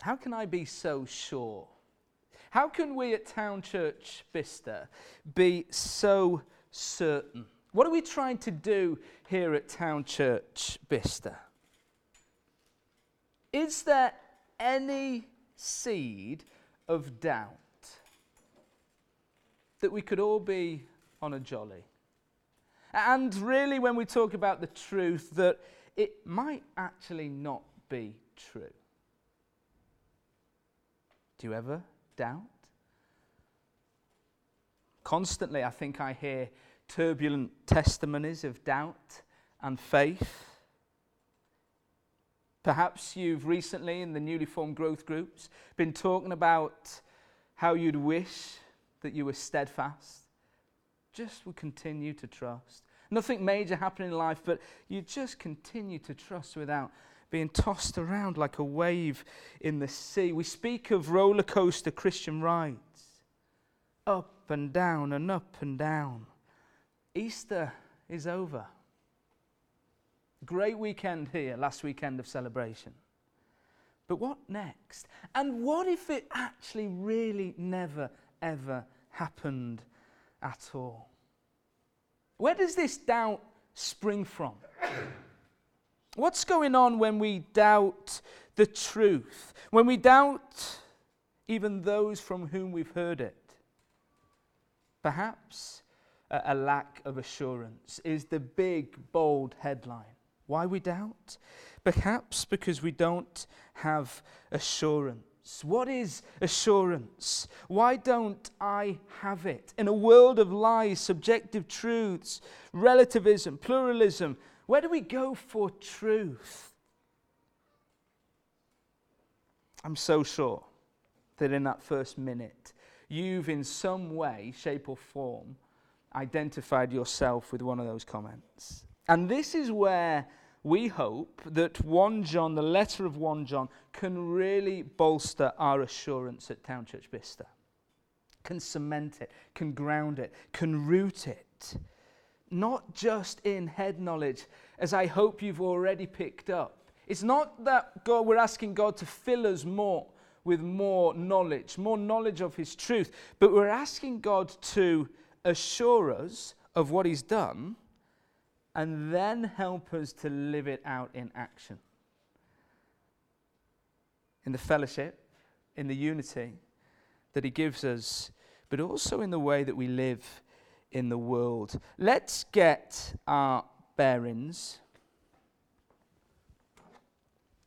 How can I be so sure? How can we at Town Church Bicester be so certain? What are we trying to do here at Town Church Bicester? Is there any seed of doubt that we could all be on a jolly? And really, when we talk about the truth, that it might actually not be true. Do you ever doubt? Constantly, I think I hear turbulent testimonies of doubt and faith. Perhaps you've recently, in the newly formed growth groups, been talking about how you'd wish that you were steadfast, just would continue to trust. Nothing major happening in life, but you just continue to trust without being tossed around like a wave in the sea. We speak of roller coaster Christian rides, up and down and up and down. Easter is over. Great weekend here, last weekend of celebration. But what next? And what if it actually really never, ever happened at all? Where does this doubt spring from? What's going on when we doubt the truth? When we doubt even those from whom we've heard it? Perhaps a lack of assurance is the big, bold headline. Why we doubt? Perhaps because we don't have assurance. What is assurance? Why don't I have it? In a world of lies, subjective truths, relativism, pluralism, where do we go for truth? I'm so sure that in that first minute, you've in some way, shape, or form identified yourself with one of those comments. And this is where we hope that 1 John, the letter of 1 John, can really bolster our assurance at Town Church Bicester, can cement it, can ground it, can root it. Not just in head knowledge, as I hope you've already picked up. It's not that God, we're asking God to fill us more with more knowledge, more knowledge of His truth, but we're asking God to assure us of what He's done and then help us to live it out in action. In the fellowship, in the unity that He gives us, but also in the way that we live in the world. Let's get our bearings.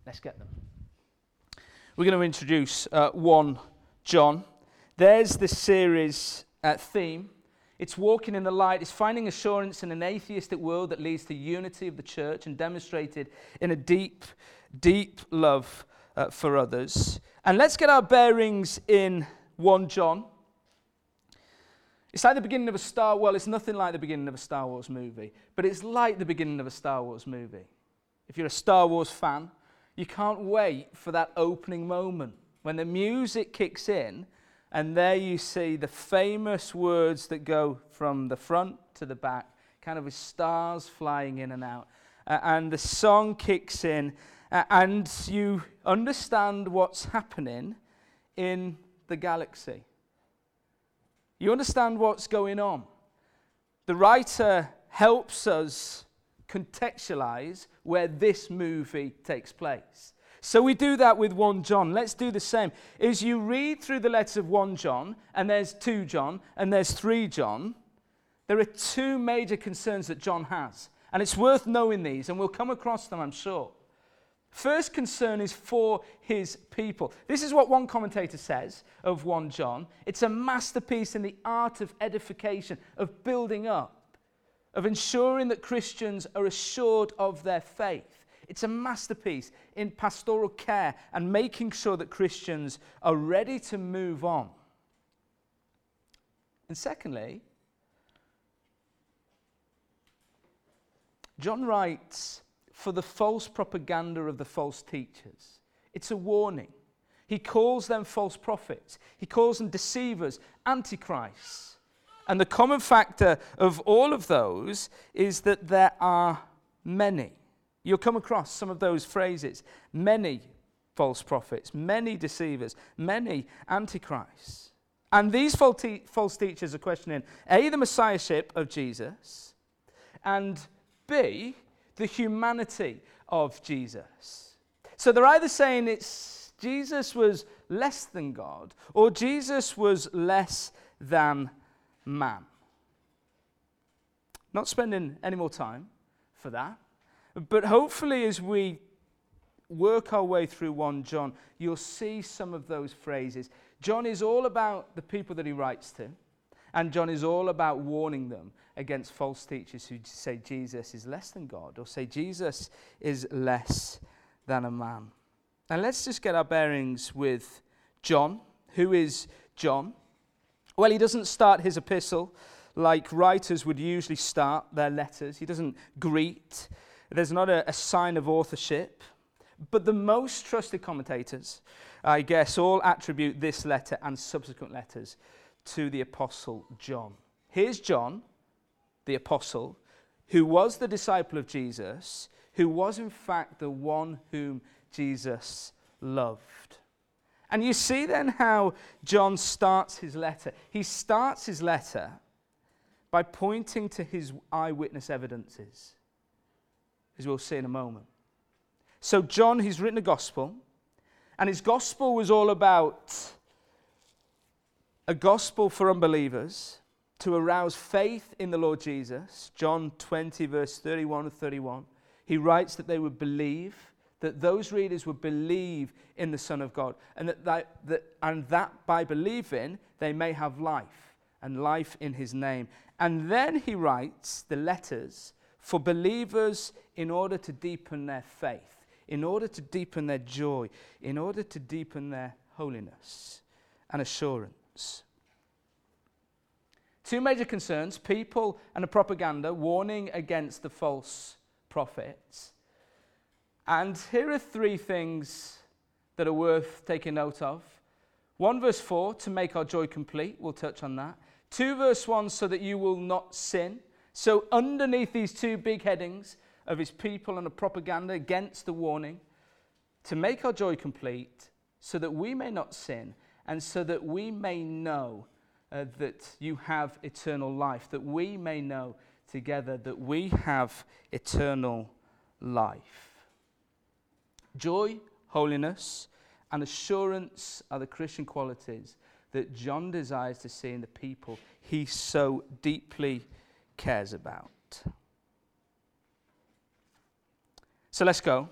Let's get them. We're going to introduce uh, 1 John. There's the series uh, theme it's walking in the light. It's finding assurance in an atheistic world that leads to unity of the church and demonstrated in a deep, deep love uh, for others. And let's get our bearings in 1 John. It's like the beginning of a Star Well, it's nothing like the beginning of a Star Wars movie, but it's like the beginning of a Star Wars movie. If you're a Star Wars fan, you can't wait for that opening moment when the music kicks in and there you see the famous words that go from the front to the back, kind of with stars flying in and out. Uh, and the song kicks in, uh, and you understand what's happening in the galaxy. You understand what's going on. The writer helps us contextualize where this movie takes place. So we do that with 1 John. Let's do the same. As you read through the letters of 1 John, and there's 2 John, and there's 3 John, there are two major concerns that John has. And it's worth knowing these, and we'll come across them, I'm sure. First concern is for his people. This is what one commentator says of 1 John. It's a masterpiece in the art of edification, of building up, of ensuring that Christians are assured of their faith. It's a masterpiece in pastoral care and making sure that Christians are ready to move on. And secondly, John writes for the false propaganda of the false teachers. It's a warning. He calls them false prophets, he calls them deceivers, antichrists. And the common factor of all of those is that there are many. You'll come across some of those phrases. Many false prophets, many deceivers, many antichrists. And these false teachers are questioning A, the messiahship of Jesus, and B, the humanity of Jesus. So they're either saying it's Jesus was less than God or Jesus was less than man. Not spending any more time for that, but hopefully as we work our way through 1 John, you'll see some of those phrases. John is all about the people that he writes to, and John is all about warning them against false teachers who say Jesus is less than God or say Jesus is less than a man. And let's just get our bearings with John. Who is John? Well, he doesn't start his epistle like writers would usually start their letters. He doesn't greet, there's not a, a sign of authorship. But the most trusted commentators, I guess, all attribute this letter and subsequent letters to the Apostle John. Here's John, the Apostle, who was the disciple of Jesus, who was in fact the one whom Jesus loved. And you see then how John starts his letter. He starts his letter by pointing to his eyewitness evidences, as we'll see in a moment. So, John, he's written a gospel, and his gospel was all about a gospel for unbelievers to arouse faith in the Lord Jesus. John 20, verse 31 and 31. He writes that they would believe, that those readers would believe in the Son of God, and that, that, that, and that by believing they may have life, and life in his name. And then he writes the letters for believers in order to deepen their faith in order to deepen their joy, in order to deepen their holiness and assurance. Two major concerns people and the propaganda warning against the false prophets. And here are three things that are worth taking note of. 1 verse 4, to make our joy complete, we'll touch on that. 2 verse 1, so that you will not sin. So, underneath these two big headings, of his people and the propaganda against the warning, to make our joy complete, so that we may not sin, and so that we may know uh, that you have eternal life, that we may know together that we have eternal life. Joy, holiness, and assurance are the Christian qualities that John desires to see in the people he so deeply cares about. So let's go.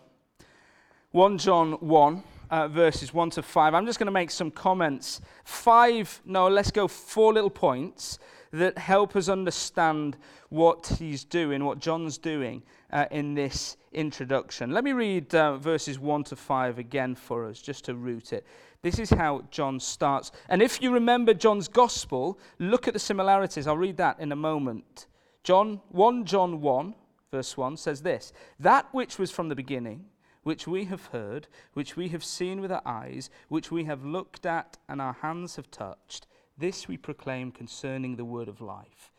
1 John 1, uh, verses 1 to 5. I'm just going to make some comments. Five, no, let's go four little points that help us understand what he's doing, what John's doing uh, in this introduction. Let me read uh, verses 1 to 5 again for us, just to root it. This is how John starts. And if you remember John's gospel, look at the similarities. I'll read that in a moment. John 1 John 1 verse 1 says this That which was from the beginning, which we have heard, which we have seen with our eyes, which we have looked at and our hands have touched, this we proclaim concerning the word of life.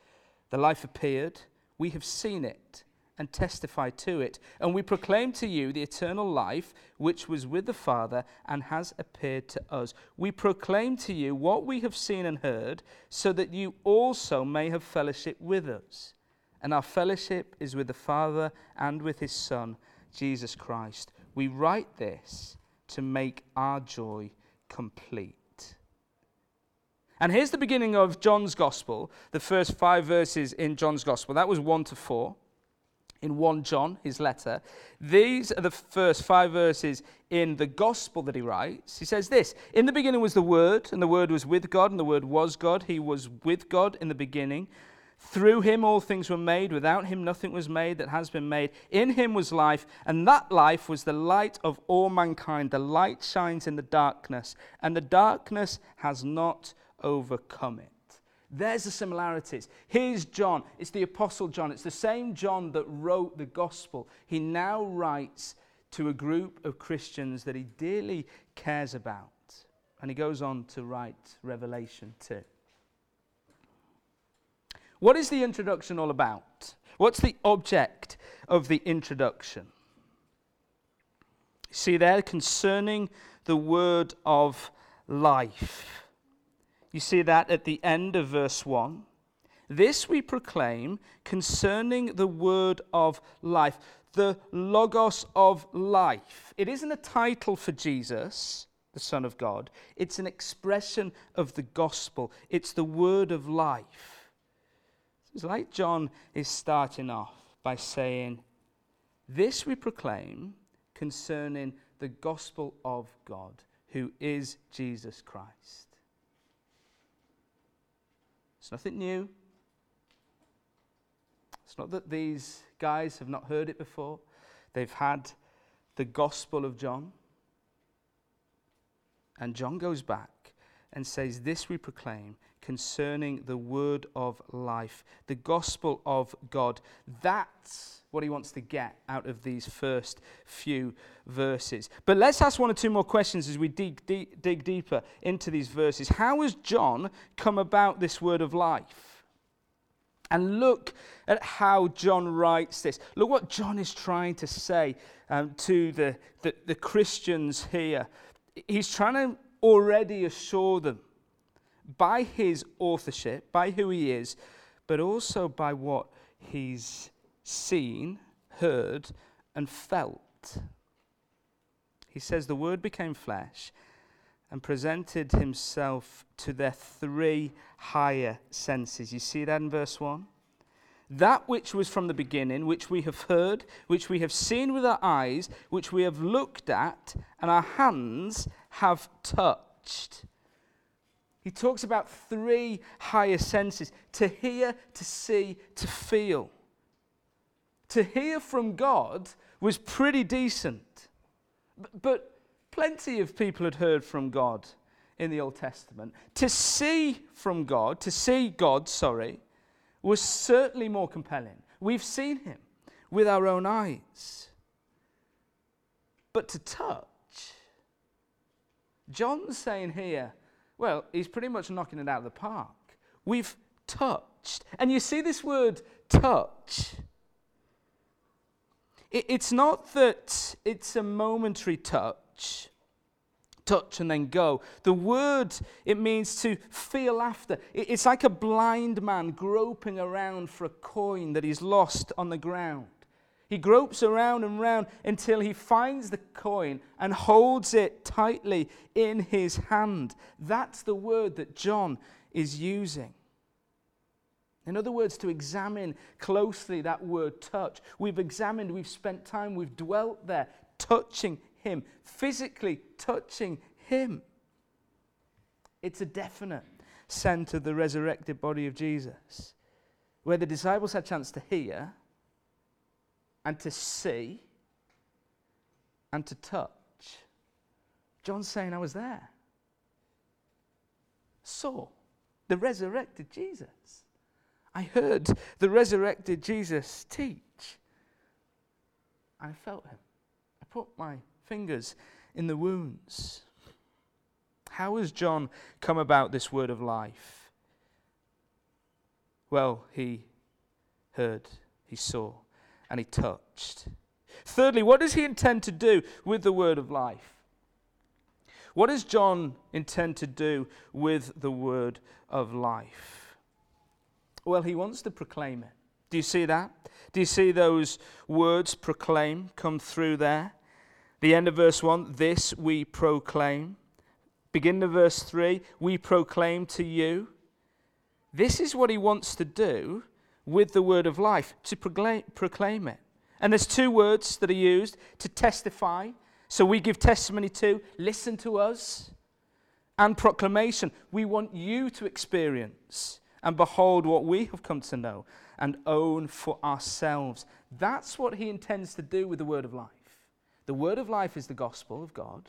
The life appeared, we have seen it and testify to it, and we proclaim to you the eternal life which was with the Father and has appeared to us. We proclaim to you what we have seen and heard, so that you also may have fellowship with us and our fellowship is with the Father and with his Son, Jesus Christ. We write this to make our joy complete. And here's the beginning of John's Gospel, the first five verses in John's Gospel. That was 1 to 4 in 1 John, his letter. These are the first five verses in the gospel that he writes. He says this In the beginning was the Word, and the Word was with God, and the Word was God. He was with God in the beginning. Through him all things were made. Without him nothing was made that has been made. In him was life, and that life was the light of all mankind. The light shines in the darkness, and the darkness has not overcome it. There's the similarities. Here's John. It's the Apostle John. It's the same John that wrote the gospel. He now writes to a group of Christians that he dearly cares about. And he goes on to write Revelation 2. What is the introduction all about? What's the object of the introduction? See there, concerning the word of life. You see that at the end of verse 1. This we proclaim concerning the word of life, the Logos of life. It isn't a title for Jesus, the Son of God, it's an expression of the gospel, it's the word of life. It's like John is starting off by saying, This we proclaim concerning the gospel of God, who is Jesus Christ. It's nothing new. It's not that these guys have not heard it before, they've had the Gospel of John. And John goes back and says, This we proclaim concerning the word of life, the gospel of God. That's what he wants to get out of these first few verses. But let's ask one or two more questions as we dig, dig, dig deeper into these verses. How has John come about this word of life? And look at how John writes this. Look what John is trying to say um, to the, the, the Christians here. He's trying to already assure them by his authorship, by who he is, but also by what he's seen, heard, and felt. He says, The Word became flesh and presented himself to their three higher senses. You see that in verse 1? That which was from the beginning, which we have heard, which we have seen with our eyes, which we have looked at, and our hands have touched. He talks about three higher senses to hear, to see, to feel. To hear from God was pretty decent. But Plenty of people had heard from God in the Old Testament. To see from God, to see God, sorry, was certainly more compelling. We've seen him with our own eyes. But to touch, John's saying here, well, he's pretty much knocking it out of the park. We've touched. And you see this word touch. It's not that it's a momentary touch touch. And then go. The word, it means to feel after. It's like a blind man groping around for a coin that he's lost on the ground. He gropes around and round until he finds the coin and holds it tightly in his hand. That's the word that John is using. In other words, to examine closely that word touch. We've examined, we've spent time, we've dwelt there, touching him, physically touching him. It's a definite scent of the resurrected body of Jesus, where the disciples had a chance to hear and to see and to touch. John's saying, I was there. Saw the resurrected Jesus. I heard the resurrected Jesus teach. I felt him. I put my fingers in the wounds. How has John come about this word of life? Well, he heard, he saw, and he touched. Thirdly, what does he intend to do with the word of life? What does John intend to do with the word of life? Well, he wants to proclaim it. Do you see that? Do you see those words proclaim come through there? The end of verse 1 this we proclaim. Begin of verse 3 we proclaim to you. This is what he wants to do with the word of life, to proclaim, proclaim it. And there's two words that are used to testify. So we give testimony to, listen to us, and proclamation. We want you to experience and behold what we have come to know and own for ourselves. That's what he intends to do with the word of life. The word of life is the gospel of God.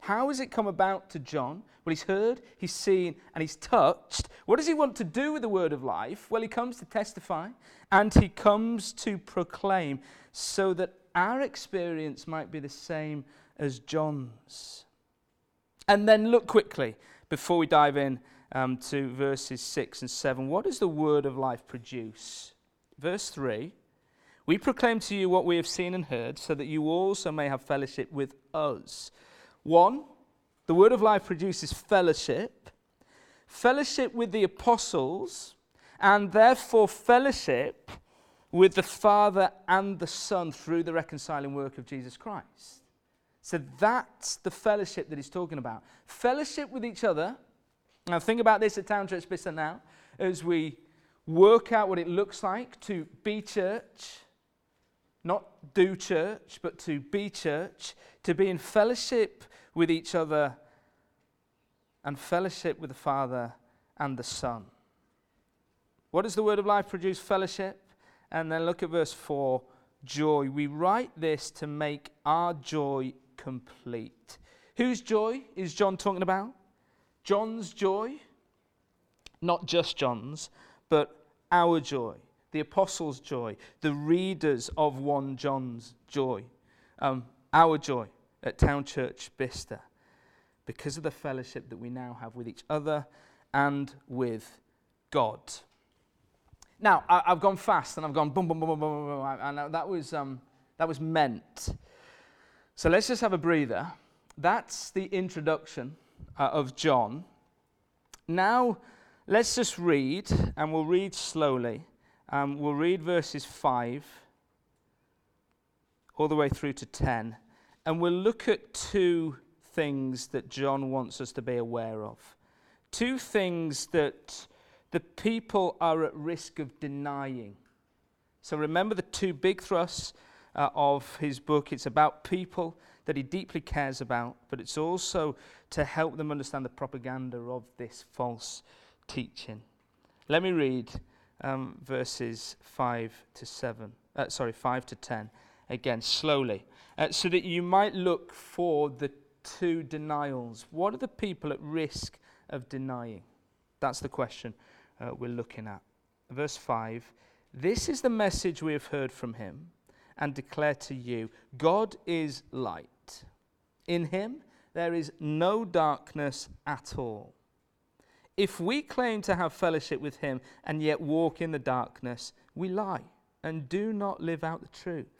How has it come about to John? Well, he's heard, he's seen, and he's touched. What does he want to do with the word of life? Well, he comes to testify and he comes to proclaim so that our experience might be the same as John's. And then look quickly before we dive in um, to verses 6 and 7. What does the word of life produce? Verse 3 We proclaim to you what we have seen and heard, so that you also may have fellowship with us. One, the word of life produces fellowship, fellowship with the apostles, and therefore fellowship with the Father and the Son through the reconciling work of Jesus Christ. So that's the fellowship that he's talking about. Fellowship with each other. Now, think about this at Town Church Bicester now as we work out what it looks like to be church, not do church, but to be church, to be in fellowship with each other and fellowship with the Father and the Son. What does the word of life produce? Fellowship. And then look at verse 4 joy. We write this to make our joy complete. Whose joy is John talking about? John's joy? Not just John's, but our joy, the apostles' joy, the readers of 1 John's joy, um, our joy at Town Church Bicester, because of the fellowship that we now have with each other and with God. Now, I, have gone fast and I've gone boom, boom, boom, boom, boom, boom, and that was, um, that was meant. So let's just have a breather. That's the introduction uh, of John. Now, let's just read, and we'll read slowly. Um, we'll read verses 5 all the way through to 10, and we'll look at two things that John wants us to be aware of. Two things that the people are at risk of denying. So remember the two big thrusts uh, of his book. It's about people that he deeply cares about, but it's also to help them understand the propaganda of this false teaching. Let me read um, verses 5 to 7, uh, sorry, 5 to 10 again, slowly, uh, so that you might look for the two denials. What are the people at risk of denying? That's the question uh, we're looking at. Verse 5 This is the message we have heard from him and declare to you God is light. In him there is no darkness at all. If we claim to have fellowship with him and yet walk in the darkness, we lie and do not live out the truth.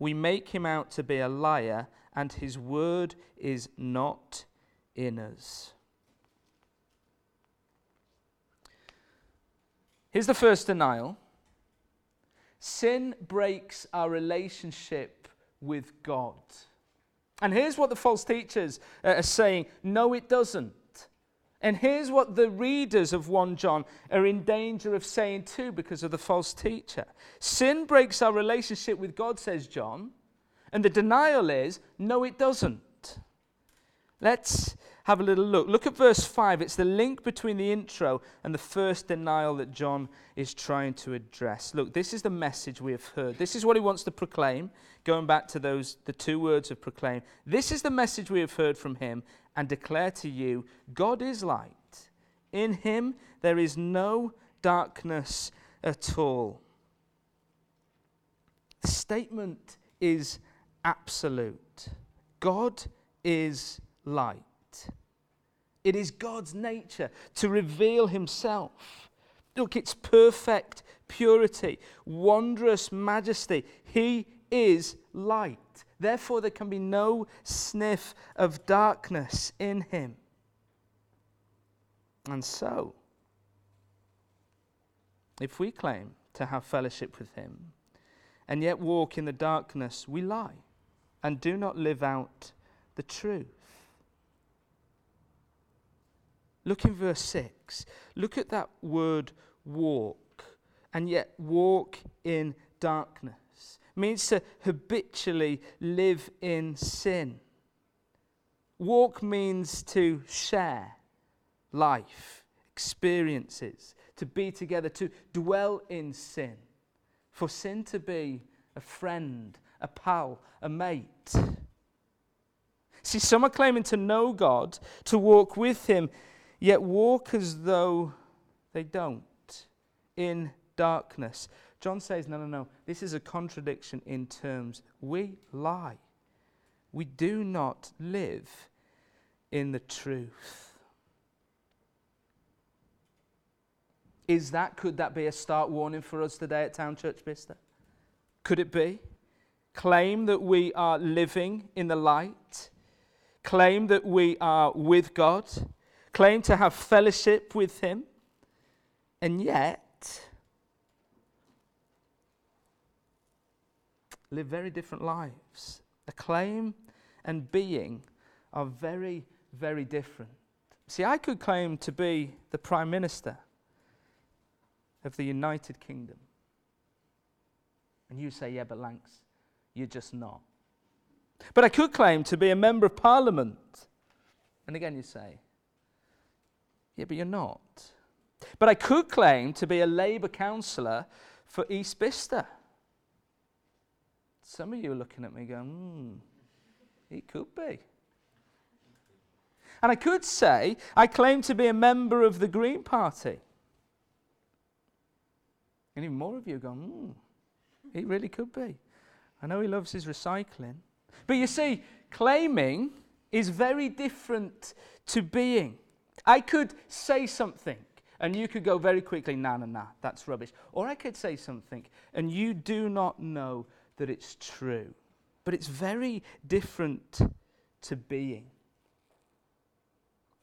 we make him out to be a liar and his word is not in us. Here's the first denial sin breaks our relationship with God. And here's what the false teachers uh, are saying no, it doesn't. And here's what the readers of 1 John are in danger of saying too because of the false teacher. Sin breaks our relationship with God, says John. And the denial is no, it doesn't. Let's have a little look. Look at verse 5. It's the link between the intro and the first denial that John is trying to address. Look, this is the message we have heard. This is what he wants to proclaim, going back to those the two words of proclaim. This is the message we have heard from him and declare to you God is light. In him there is no darkness at all. The statement is absolute. God is light. It is God's nature to reveal himself. Look, it's perfect purity, wondrous majesty. He is light. Therefore, there can be no sniff of darkness in him. And so, if we claim to have fellowship with him and yet walk in the darkness, we lie and do not live out the truth. Look in verse 6. Look at that word walk, and yet walk in darkness. It means to habitually live in sin. Walk means to share life, experiences, to be together, to dwell in sin. For sin to be a friend, a pal, a mate. See, some are claiming to know God, to walk with Him, yet walk as though they don't, in darkness. John says, no, no, no, this is a contradiction in terms. We lie. We do not live in the truth. Is that, could that be a start warning for us today at Town Church Bicester? Could it be? Claim that we are living in the light, claim that we are with God, claim to have fellowship with Him, and yet live very different lives. A claim and being are very, very different. See, I could claim to be the Prime Minister of the United Kingdom. And you say, yeah, but Lanks, you're just not. But I could claim to be a member of parliament. And again, you say, yeah, but you're not. But I could claim to be a Labour councillor for East Bicester. Some of you are looking at me going, hmm, it could be. And I could say, I claim to be a member of the Green Party. And even more of you are going, hmm, he really could be. I know he loves his recycling. But you see, claiming is very different to being. I could say something and you could go very quickly, nah, nah, nah, that's rubbish. Or I could say something and you do not know that it's true. But it's very different to being.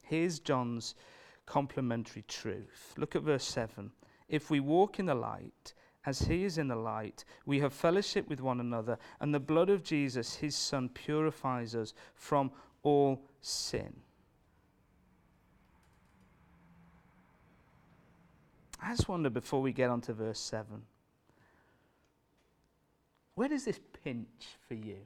Here's John's complementary truth. Look at verse 7. If we walk in the light, as he is in the light, we have fellowship with one another, and the blood of Jesus, his Son, purifies us from all sin. I just wonder before we get on to verse 7 where does this pinch for you?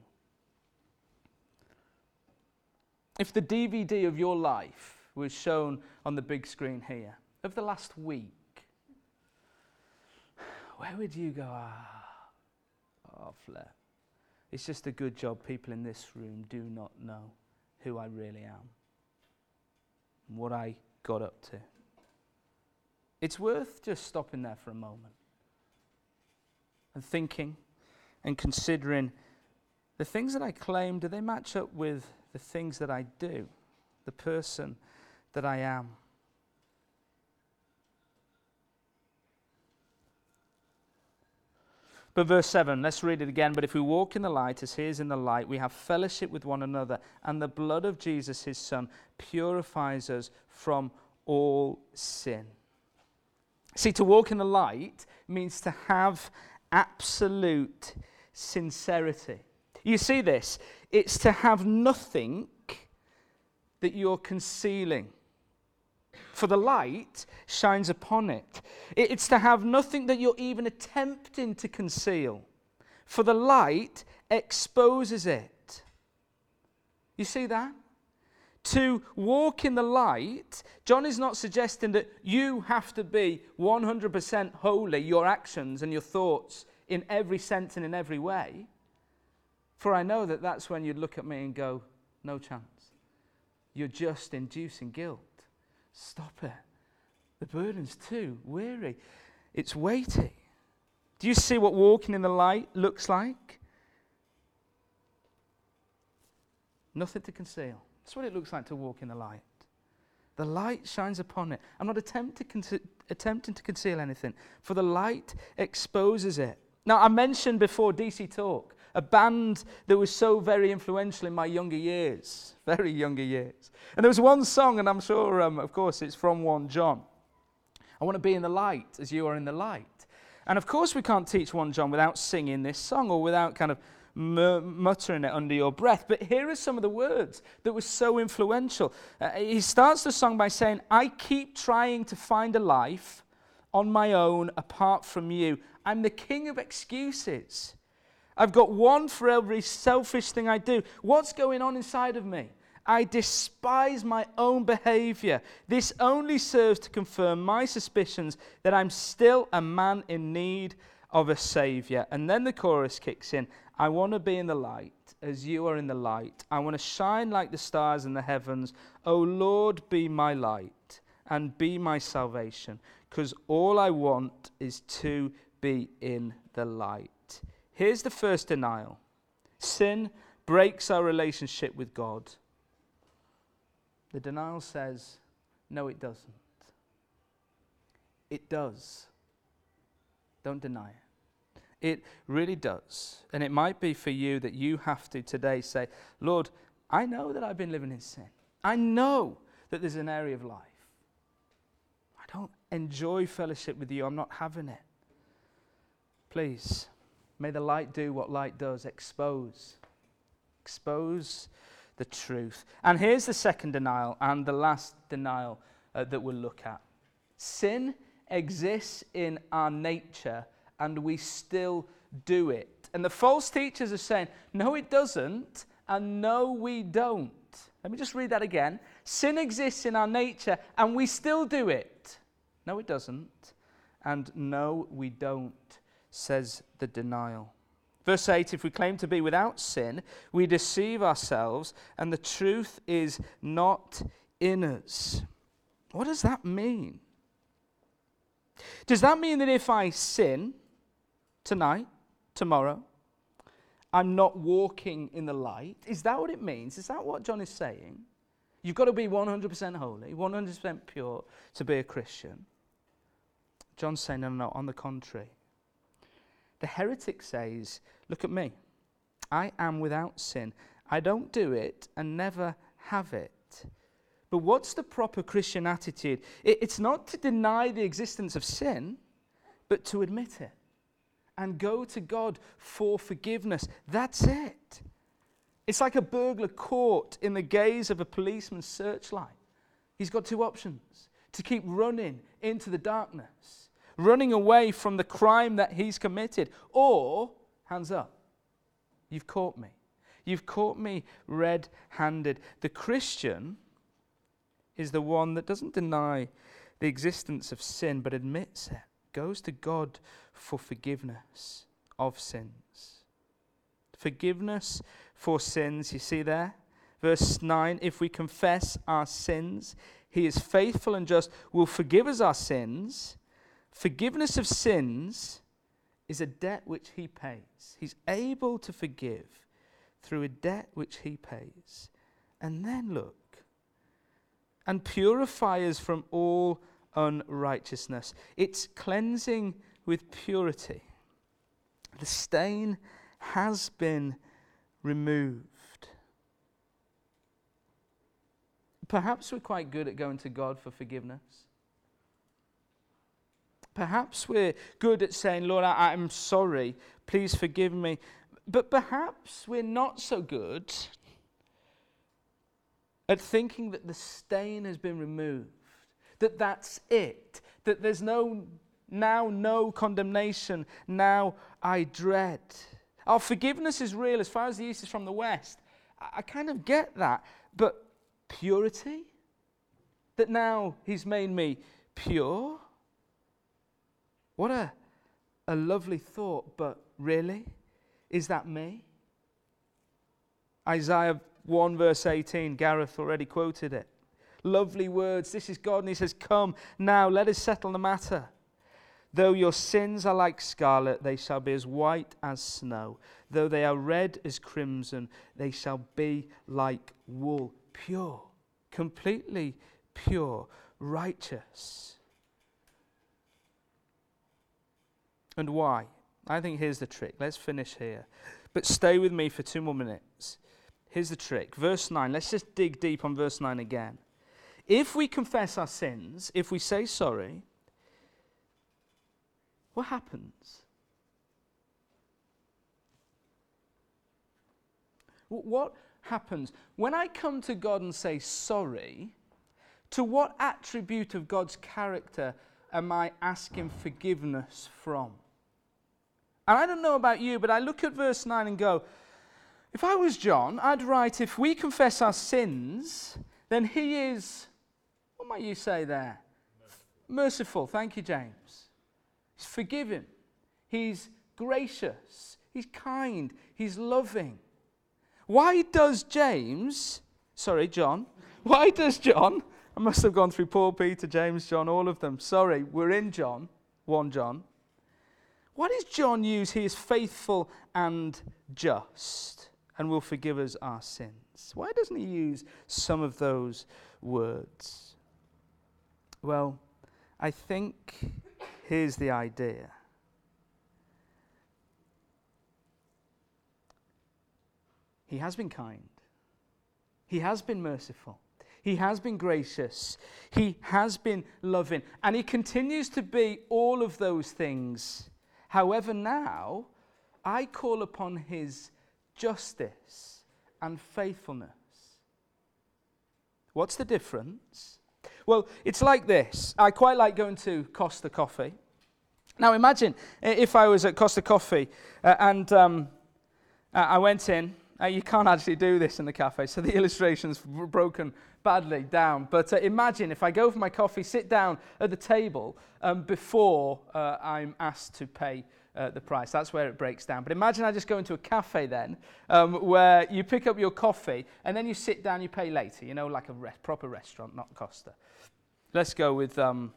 If the DVD of your life was shown on the big screen here, of the last week, where would you go? Ah, oh, Flair. It's just a good job people in this room do not know who I really am and what I got up to. It's worth just stopping there for a moment and thinking and considering the things that I claim, do they match up with the things that I do, the person that I am? But verse 7, let's read it again. But if we walk in the light as he is in the light, we have fellowship with one another, and the blood of Jesus, his son, purifies us from all sin. See, to walk in the light means to have absolute sincerity. You see this? It's to have nothing that you're concealing for the light shines upon it. It's to have nothing that you're even attempting to conceal, for the light exposes it. You see that? To walk in the light, John is not suggesting that you have to be 100% holy, your actions and your thoughts in every sense and in every way. For I know that that's when you'd look at me and go, no chance. You're just inducing guilt. Stop it. The burden's too weary. It's weighty. Do you see what walking in the light looks like? Nothing to conceal. That's what it looks like to walk in the light. The light shines upon it. I'm not attempt to attempting to conceal anything, for the light exposes it. Now, I mentioned before DC Talk, a band that was so very influential in my younger years, very younger years. And there was one song, and I'm sure, um, of course, it's from 1 John. I want to be in the light as you are in the light. And of course, we can't teach 1 John without singing this song or without kind of muttering it under your breath. But here are some of the words that were so influential. Uh, he starts the song by saying, I keep trying to find a life on my own apart from you. I'm the king of excuses. I've got one for every selfish thing I do. What's going on inside of me? I despise my own behavior. This only serves to confirm my suspicions that I'm still a man in need of a savior. And then the chorus kicks in I want to be in the light as you are in the light. I want to shine like the stars in the heavens. O Lord, be my light and be my salvation, because all I want is to be in the light. Here's the first denial sin breaks our relationship with God. The denial says, no, it doesn't. It does. Don't deny it. It really does. And it might be for you that you have to today say, Lord, I know that I've been living in sin. I know that there's an area of life. I don't enjoy fellowship with you. I'm not having it. Please, may the light do what light does expose. Expose the truth. And here's the second denial and the last denial uh, that we'll look at sin exists in our nature and we still do it. And the false teachers are saying, no, it doesn't, and no, we don't. Let me just read that again. Sin exists in our nature, and we still do it. No, it doesn't, and no, we don't, says the denial. Verse 8 If we claim to be without sin, we deceive ourselves, and the truth is not in us. What does that mean? Does that mean that if I sin, tonight, tomorrow. I'm not walking in the light. Is that what it means? Is that what John is saying? You've got to be 100% holy, 100% pure to be a Christian. John's saying, no, no, on the contrary. The heretic says, Look at me. I am without sin. I don't do it and never have it. But what's the proper Christian attitude? It, it's not to deny the existence of sin, but to admit it and go to God for forgiveness. That's it. It's like a burglar caught in the gaze of a policeman's searchlight. He's got two options to keep running into the darkness, running away from the crime that he's committed, or hands up. You've caught me. You've caught me red handed. The Christian is the one that doesn't deny the existence of sin but admits it goes to God for forgiveness of sins. Forgiveness for sins, you see there? Verse 9 If we confess our sins, he is faithful and just, will forgive us our sins. Forgiveness of sins is a debt which he pays. He's able to forgive through a debt which he pays. And then look, and purify us from all unrighteousness. It's cleansing with purity. The stain has been removed. Perhaps we're quite good at going to God for forgiveness. Perhaps we're good at saying, Lord, I, am sorry, please forgive me. But perhaps we're not so good at thinking that the stain has been removed that that's it, that there's no now no condemnation, now I dread. Our forgiveness is real as far as the east is from the west. I, I kind of get that, but purity? That now he's made me pure? What a, a lovely thought, but really? Is that me? Isaiah 1, verse 18, Gareth already quoted it lovely words. This is God, and He says, Come now, let us settle the matter. Though your sins are like scarlet, they shall be as white as snow. Though they are red as crimson, they shall be like wool. Pure, completely pure, righteous. And why? I think here's the trick. Let's finish here. But stay with me for two more minutes. Here's the trick. Verse 9. Let's just dig deep on verse 9 again. If we confess our sins, if we say sorry, what happens? What happens? When I come to God and say sorry, to what attribute of God's character am I asking forgiveness from? And I don't know about you, but I look at verse 9 and go, if I was John, I'd write, if we confess our sins, then he is what might you say there? Merciful. Thank you, James. He's forgiving. He's gracious. He's kind. He's loving. Why does James, sorry, John, why does John, I must have gone through Paul, Peter, James, John, all of them. Sorry, we're in John, 1 John. Why does John use he is faithful and just and will forgive us our sins? Why doesn't he use some of those words? Well, I think here's the idea. He has been kind. He has been merciful. He has been gracious. He has been loving. And he continues to be all of those things. However, now I call upon his justice and faithfulness. What's the difference? Well, it's like this. I quite like going to Costa Coffee. Now, imagine if I was at Costa Coffee uh, and um, I went in uh, you can't actually do this in the cafe, so the illustration's broken badly down. But uh, imagine if I go for my coffee, sit down at the table um, before uh, I'm asked to pay uh, the price. That's where it breaks down. But imagine I just go into a cafe then, um, where you pick up your coffee and then you sit down, you pay later, you know, like a re- proper restaurant, not Costa. Let's go with, um,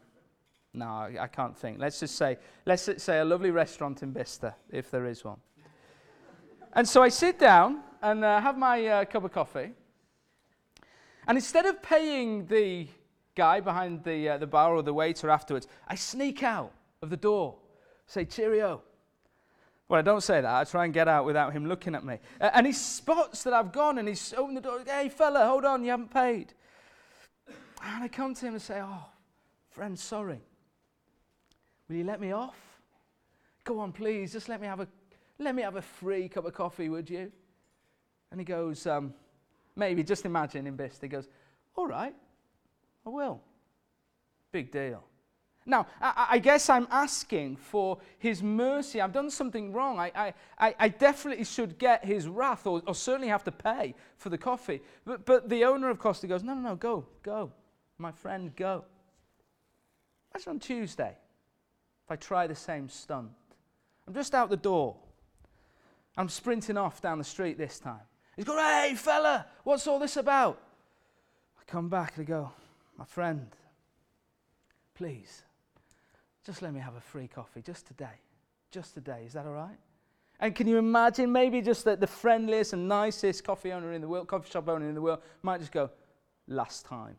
no, I can't think. Let's just say, let's say a lovely restaurant in Bicester, if there is one. And so I sit down and uh, have my uh, cup of coffee. And instead of paying the guy behind the, uh, the bar or the waiter afterwards, I sneak out of the door, say, cheerio. Well, I don't say that. I try and get out without him looking at me. And he spots that I've gone and he's opened the door. Hey, fella, hold on, you haven't paid. And I come to him and say, Oh, friend, sorry. Will you let me off? Go on, please, just let me have a let me have a free cup of coffee, would you? And he goes, um, Maybe, just imagine in Bicester. He goes, All right, I will. Big deal. Now, I, I, guess I'm asking for his mercy. I've done something wrong. I, I, I definitely should get his wrath or, or, certainly have to pay for the coffee. But, but the owner of Costa goes, No, no, no, go, go. My friend, go. That's on Tuesday. If I try the same stunt, I'm just out the door. I'm sprinting off down the street this time. He's going, hey, fella, what's all this about? I come back and I go, my friend, please, just let me have a free coffee just today. Just today. Is that all right? And can you imagine maybe just that the friendliest and nicest coffee owner in the world, coffee shop owner in the world, might just go, last time.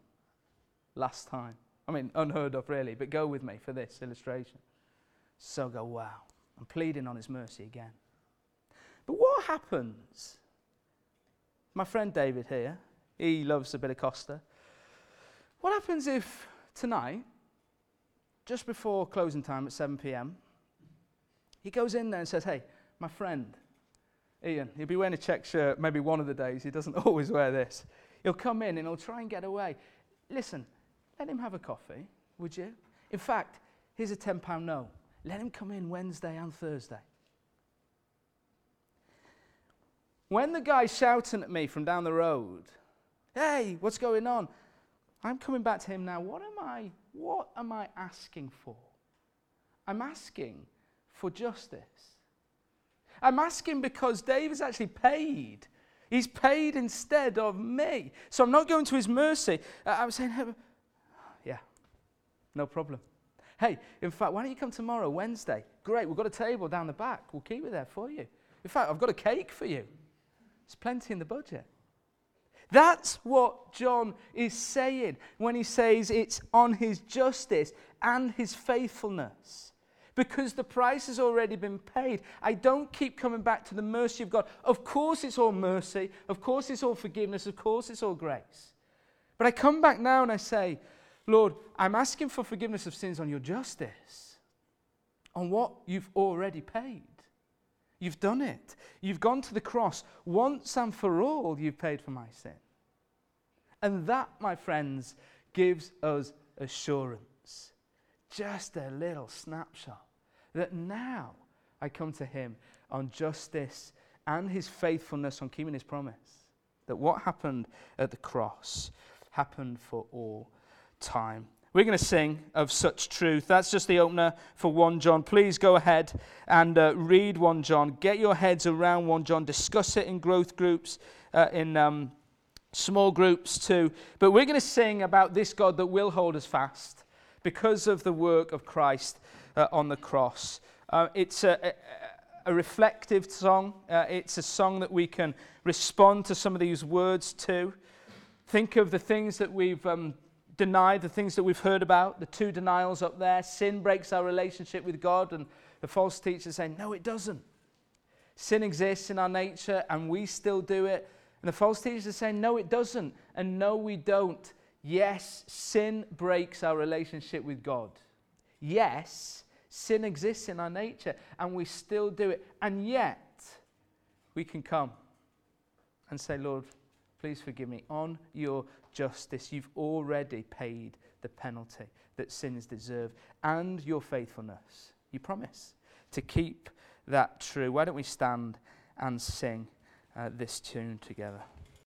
Last time. I mean, unheard of, really, but go with me for this illustration. So go, wow. I'm pleading on his mercy again. But what happens? My friend David here, he loves a bit of Costa. What happens if tonight, just before closing time at 7 p.m., he goes in there and says, Hey, my friend, Ian, he'll be wearing a check shirt maybe one of the days. He doesn't always wear this. He'll come in and he'll try and get away. Listen, let him have a coffee, would you? In fact, here's a £10 no. Let him come in Wednesday and Thursday. When the guy's shouting at me from down the road, hey, what's going on? I'm coming back to him now. What am I, what am I asking for? I'm asking for justice. I'm asking because David's actually paid. He's paid instead of me. So I'm not going to his mercy. Uh, I'm saying, yeah, no problem. Hey, in fact, why don't you come tomorrow, Wednesday? Great, we've got a table down the back. We'll keep it there for you. In fact, I've got a cake for you. There's plenty in the budget. That's what John is saying when he says it's on his justice and his faithfulness. Because the price has already been paid. I don't keep coming back to the mercy of God. Of course, it's all mercy. Of course, it's all forgiveness. Of course, it's all grace. But I come back now and I say, Lord, I'm asking for forgiveness of sins on your justice, on what you've already paid. You've done it. You've gone to the cross. Once and for all, you've paid for my sin. And that, my friends, gives us assurance. Just a little snapshot that now I come to him on justice and his faithfulness on keeping his promise. That what happened at the cross happened for all time. We're going to sing of such truth. That's just the opener for 1 John. Please go ahead and uh, read 1 John. Get your heads around 1 John. Discuss it in growth groups, uh, in um, small groups too. But we're going to sing about this God that will hold us fast because of the work of Christ uh, on the cross. Uh, it's a, a, a, reflective song. Uh, it's a song that we can respond to some of these words to. Think of the things that we've um, denied, the things that we've heard about, the two denials up there. Sin breaks our relationship with God, and the false teachers saying, No, it doesn't. Sin exists in our nature, and we still do it. And the false teachers are saying, No, it doesn't. And no, we don't. Yes, sin breaks our relationship with God. Yes, sin exists in our nature, and we still do it. And yet, we can come and say, Lord, Please forgive me. On your justice, you've already paid the penalty that sins deserve and your faithfulness. You promise to keep that true. Why don't we stand and sing uh, this tune together?